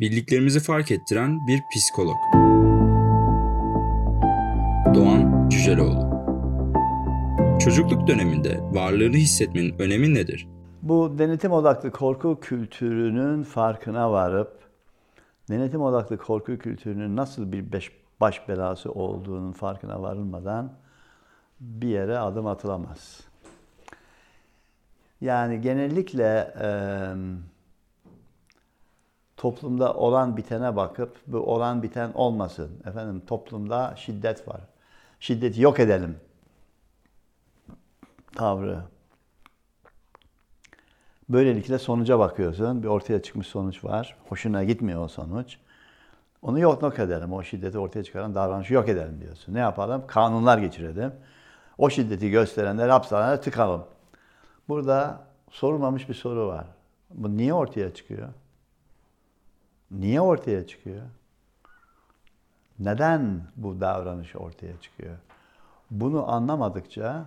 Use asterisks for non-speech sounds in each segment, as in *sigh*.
Bildiklerimizi fark ettiren bir psikolog. Doğan Cüceloğlu. Çocukluk döneminde varlığını hissetmenin önemi nedir? Bu denetim odaklı korku kültürünün farkına varıp denetim odaklı korku kültürünün nasıl bir beş, baş belası olduğunun farkına varılmadan bir yere adım atılamaz. Yani genellikle e, toplumda olan bitene bakıp bu olan biten olmasın. Efendim toplumda şiddet var. Şiddeti yok edelim. Tavrı. Böylelikle sonuca bakıyorsun. Bir ortaya çıkmış sonuç var. Hoşuna gitmiyor o sonuç. Onu yok yok edelim. O şiddeti ortaya çıkaran davranışı yok edelim diyorsun. Ne yapalım? Kanunlar geçirelim. O şiddeti gösterenler hapishanede tıkalım. Burada sorulmamış bir soru var. Bu niye ortaya çıkıyor? Niye ortaya çıkıyor? Neden bu davranış ortaya çıkıyor? Bunu anlamadıkça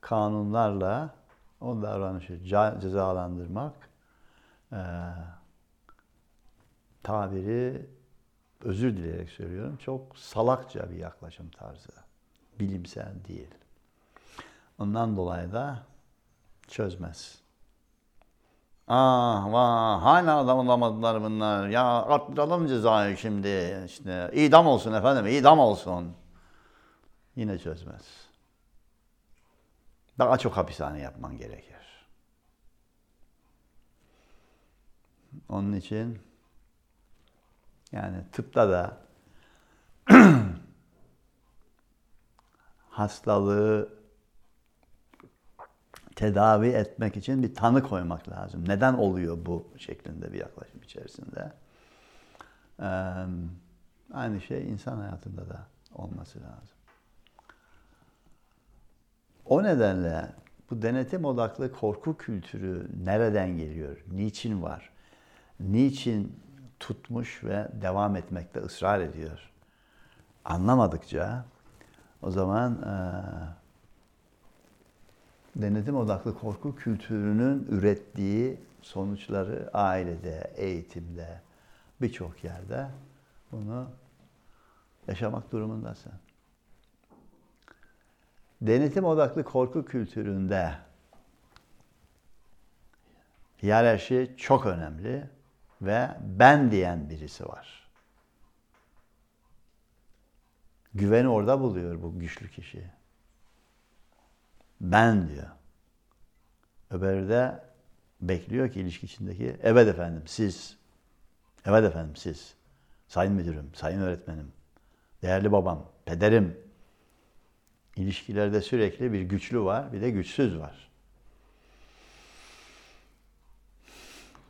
kanunlarla o davranışı cezalandırmak e, tabiri özür dileyerek söylüyorum çok salakça bir yaklaşım tarzı. Bilimsel değil. Ondan dolayı da çözmez. Ah vah hala adam olamadılar bunlar. Ya arttıralım cezayı şimdi. İşte idam olsun efendim idam olsun. Yine çözmez. Daha çok hapishane yapman gerekir. Onun için yani tıpta da *clears throat* hastalığı tedavi etmek için bir tanı koymak lazım. Neden oluyor bu şeklinde bir yaklaşım içerisinde. Ee, aynı şey insan hayatında da olması lazım. O nedenle bu denetim odaklı korku kültürü nereden geliyor? Niçin var? Niçin tutmuş ve devam etmekte ısrar ediyor? Anlamadıkça o zaman e, denetim odaklı korku kültürünün ürettiği sonuçları ailede, eğitimde, birçok yerde bunu yaşamak durumundasın. Denetim odaklı korku kültüründe hiyerarşi çok önemli ve ben diyen birisi var. Güveni orada buluyor bu güçlü kişi. Ben diyor. Öbürü de bekliyor ki ilişki içindeki evet efendim siz, evet efendim siz, sayın müdürüm, sayın öğretmenim, değerli babam, pederim. İlişkilerde sürekli bir güçlü var, bir de güçsüz var.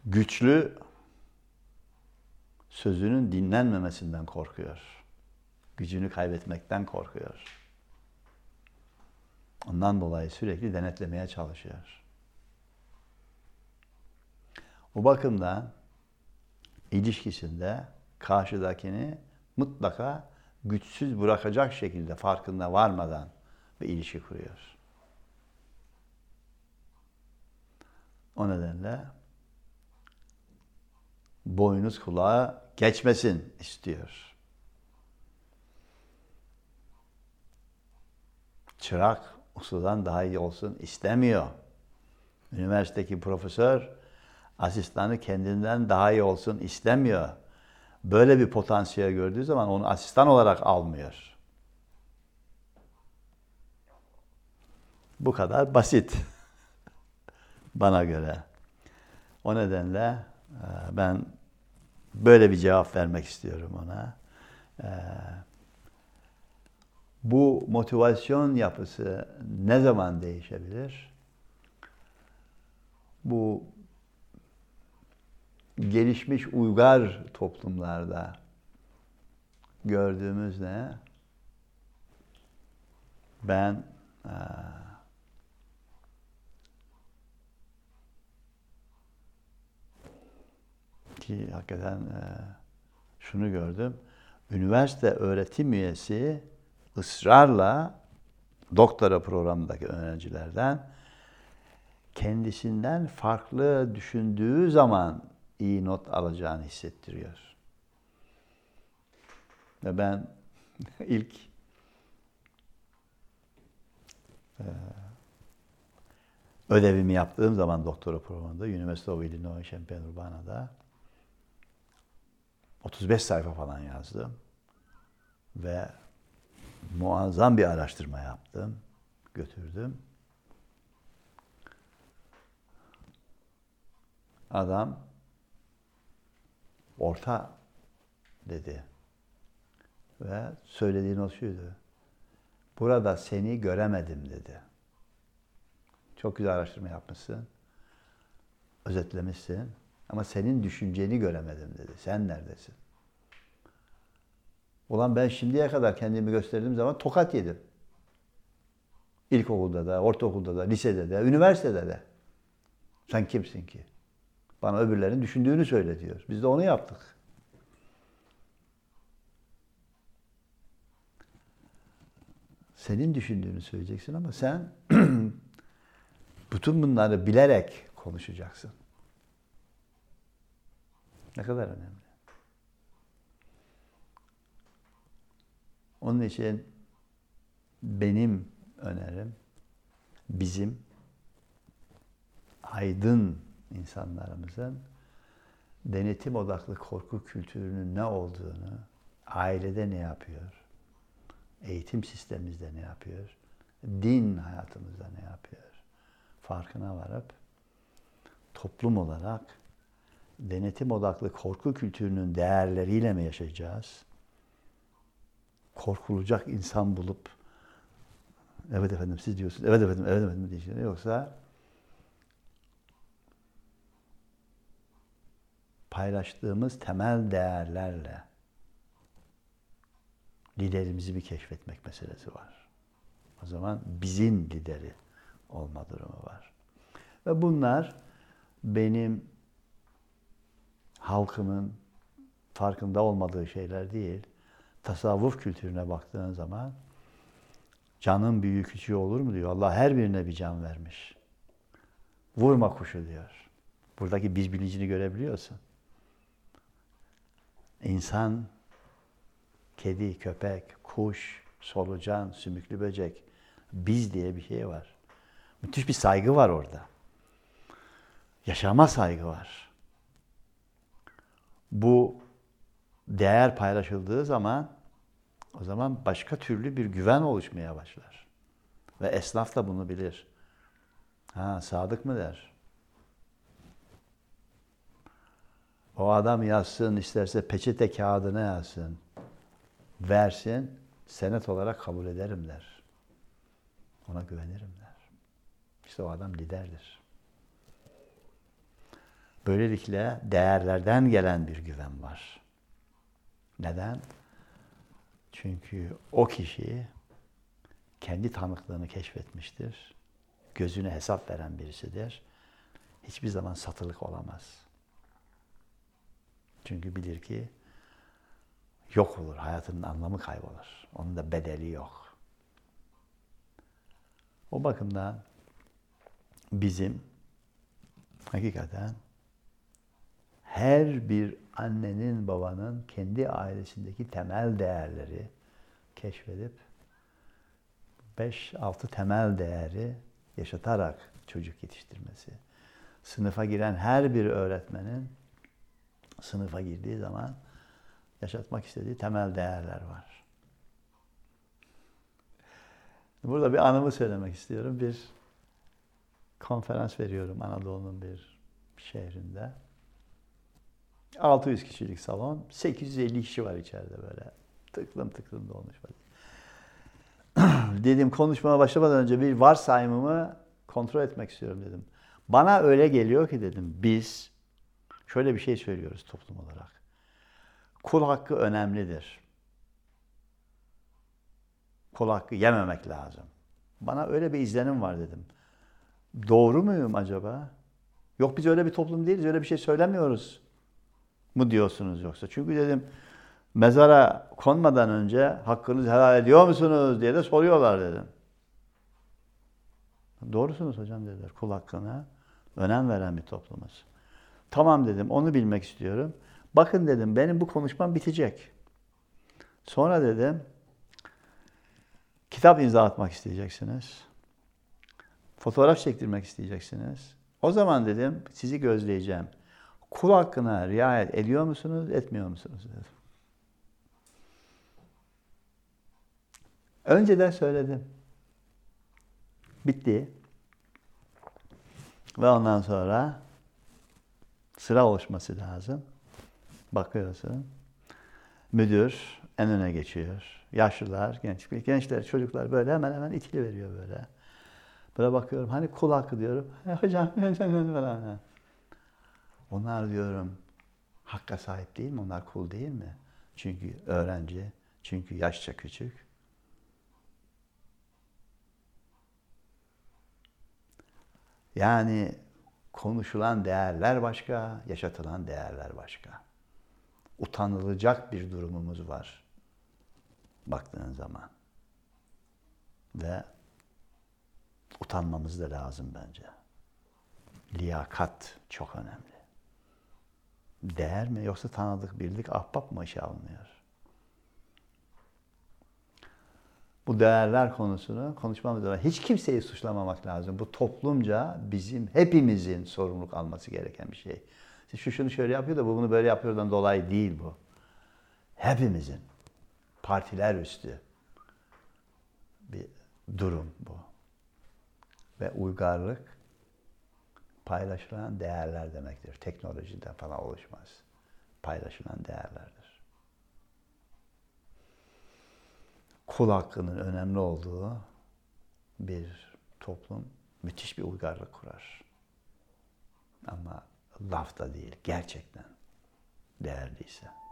Güçlü sözünün dinlenmemesinden korkuyor. Gücünü kaybetmekten korkuyor. Ondan dolayı sürekli denetlemeye çalışıyor. O bakımdan ilişkisinde karşıdakini mutlaka güçsüz bırakacak şekilde farkında varmadan bir ilişki kuruyor. O nedenle boynuz kulağa geçmesin istiyor. Çırak ustadan daha iyi olsun istemiyor. Üniversitedeki profesör asistanı kendinden daha iyi olsun istemiyor. Böyle bir potansiyel gördüğü zaman onu asistan olarak almıyor. Bu kadar basit *laughs* bana göre. O nedenle e, ben böyle bir cevap vermek istiyorum ona. E, bu motivasyon yapısı ne zaman değişebilir? Bu gelişmiş uygar toplumlarda gördüğümüz ne? Ben ki hakikaten şunu gördüm. Üniversite öğretim üyesi ısrarla doktora programındaki öğrencilerden kendisinden farklı düşündüğü zaman iyi not alacağını hissettiriyor. Ve ben *laughs* ilk e, ödevimi yaptığım zaman doktora programında University of Illinois Champaign-Urbana'da 35 sayfa falan yazdım. Ve muazzam bir araştırma yaptım. Götürdüm. Adam orta dedi. Ve söylediğin o şuydu. Burada seni göremedim dedi. Çok güzel araştırma yapmışsın. Özetlemişsin. Ama senin düşünceni göremedim dedi. Sen neredesin? Ulan ben şimdiye kadar kendimi gösterdiğim zaman tokat yedim. İlkokulda da, ortaokulda da, lisede de, üniversitede de. Sen kimsin ki? Bana öbürlerin düşündüğünü söyle diyor. Biz de onu yaptık. Senin düşündüğünü söyleyeceksin ama sen *clears throat* bütün bunları bilerek konuşacaksın. Ne kadar önemli. Onun için benim önerim bizim aydın insanlarımızın denetim odaklı korku kültürünün ne olduğunu, ailede ne yapıyor, eğitim sistemimizde ne yapıyor, din hayatımızda ne yapıyor farkına varıp toplum olarak denetim odaklı korku kültürünün değerleriyle mi yaşayacağız? Korkulacak insan bulup evet efendim siz diyorsunuz, evet efendim, evet efendim diyeceğini yoksa paylaştığımız temel değerlerle liderimizi bir keşfetmek meselesi var. O zaman bizim lideri olma durumu var. Ve bunlar benim halkımın farkında olmadığı şeyler değil. Tasavvuf kültürüne baktığın zaman canın büyüğü küçüğü olur mu diyor. Allah her birine bir can vermiş. Vurma kuşu diyor. Buradaki biz bilincini görebiliyorsun. İnsan, kedi, köpek, kuş, solucan, sümüklü böcek, biz diye bir şey var. Müthiş bir saygı var orada. Yaşama saygı var. Bu değer paylaşıldığı zaman o zaman başka türlü bir güven oluşmaya başlar. Ve esnaf da bunu bilir. Ha sadık mı der. O adam yazsın, isterse peçete kağıdına yazsın. Versin, senet olarak kabul ederim der. Ona güvenirim der. İşte o adam liderdir. Böylelikle değerlerden gelen bir güven var. Neden? Çünkü o kişi kendi tanıklığını keşfetmiştir. Gözüne hesap veren birisidir. Hiçbir zaman satılık olamaz. Çünkü bilir ki yok olur, hayatının anlamı kaybolur. Onun da bedeli yok. O bakımdan bizim hakikaten her bir annenin, babanın kendi ailesindeki temel değerleri keşfedip 5-6 temel değeri yaşatarak çocuk yetiştirmesi. Sınıfa giren her bir öğretmenin sınıfa girdiği zaman yaşatmak istediği temel değerler var. Burada bir anımı söylemek istiyorum. Bir konferans veriyorum Anadolu'nun bir şehrinde. 600 kişilik salon, 850 kişi var içeride böyle. Tıklım tıklım dolmuş. *clears throat* dedim konuşmaya başlamadan önce bir varsayımımı kontrol etmek istiyorum dedim. Bana öyle geliyor ki dedim biz şöyle bir şey söylüyoruz toplum olarak. Kul hakkı önemlidir. Kul hakkı yememek lazım. Bana öyle bir izlenim var dedim. Doğru muyum acaba? Yok biz öyle bir toplum değiliz, öyle bir şey söylemiyoruz mu diyorsunuz yoksa? Çünkü dedim mezara konmadan önce hakkınızı helal ediyor musunuz diye de soruyorlar dedim. Doğrusunuz hocam dediler kul hakkına önem veren bir toplumuz. Tamam dedim onu bilmek istiyorum. Bakın dedim benim bu konuşmam bitecek. Sonra dedim kitap imza atmak isteyeceksiniz. Fotoğraf çektirmek isteyeceksiniz. O zaman dedim sizi gözleyeceğim. Kul hakkına riayet ediyor musunuz, etmiyor musunuz dedim. Önceden söyledim. Bitti. Ve ondan sonra sıra oluşması lazım. Bakıyorsun. Müdür en öne geçiyor. Yaşlılar, genç, gençler, çocuklar böyle hemen hemen itili veriyor böyle. Böyle bakıyorum. Hani kul hakkı diyorum. *laughs* "E, hocam falan. Onlar diyorum hakka sahip değil mi? Onlar kul değil mi? Çünkü öğrenci, çünkü yaşça küçük. Yani konuşulan değerler başka, yaşatılan değerler başka. Utanılacak bir durumumuz var baktığın zaman. Ve utanmamız da lazım bence. Liyakat çok önemli. Değer mi yoksa tanıdık, bildik, ahbap mı işe alınıyor? Bu değerler konusunu konuşmamız lazım. Hiç kimseyi suçlamamak lazım. Bu toplumca bizim hepimizin sorumluluk alması gereken bir şey. İşte Şu şunu şöyle yapıyor da bu bunu böyle yapıyordan dolayı değil bu. Hepimizin partiler üstü bir durum bu. Ve uygarlık paylaşılan değerler demektir. Teknolojiden falan oluşmaz. Paylaşılan değerlerdir. Kul hakkının önemli olduğu bir toplum müthiş bir uygarlık kurar. Ama lafta değil, gerçekten değerliyse.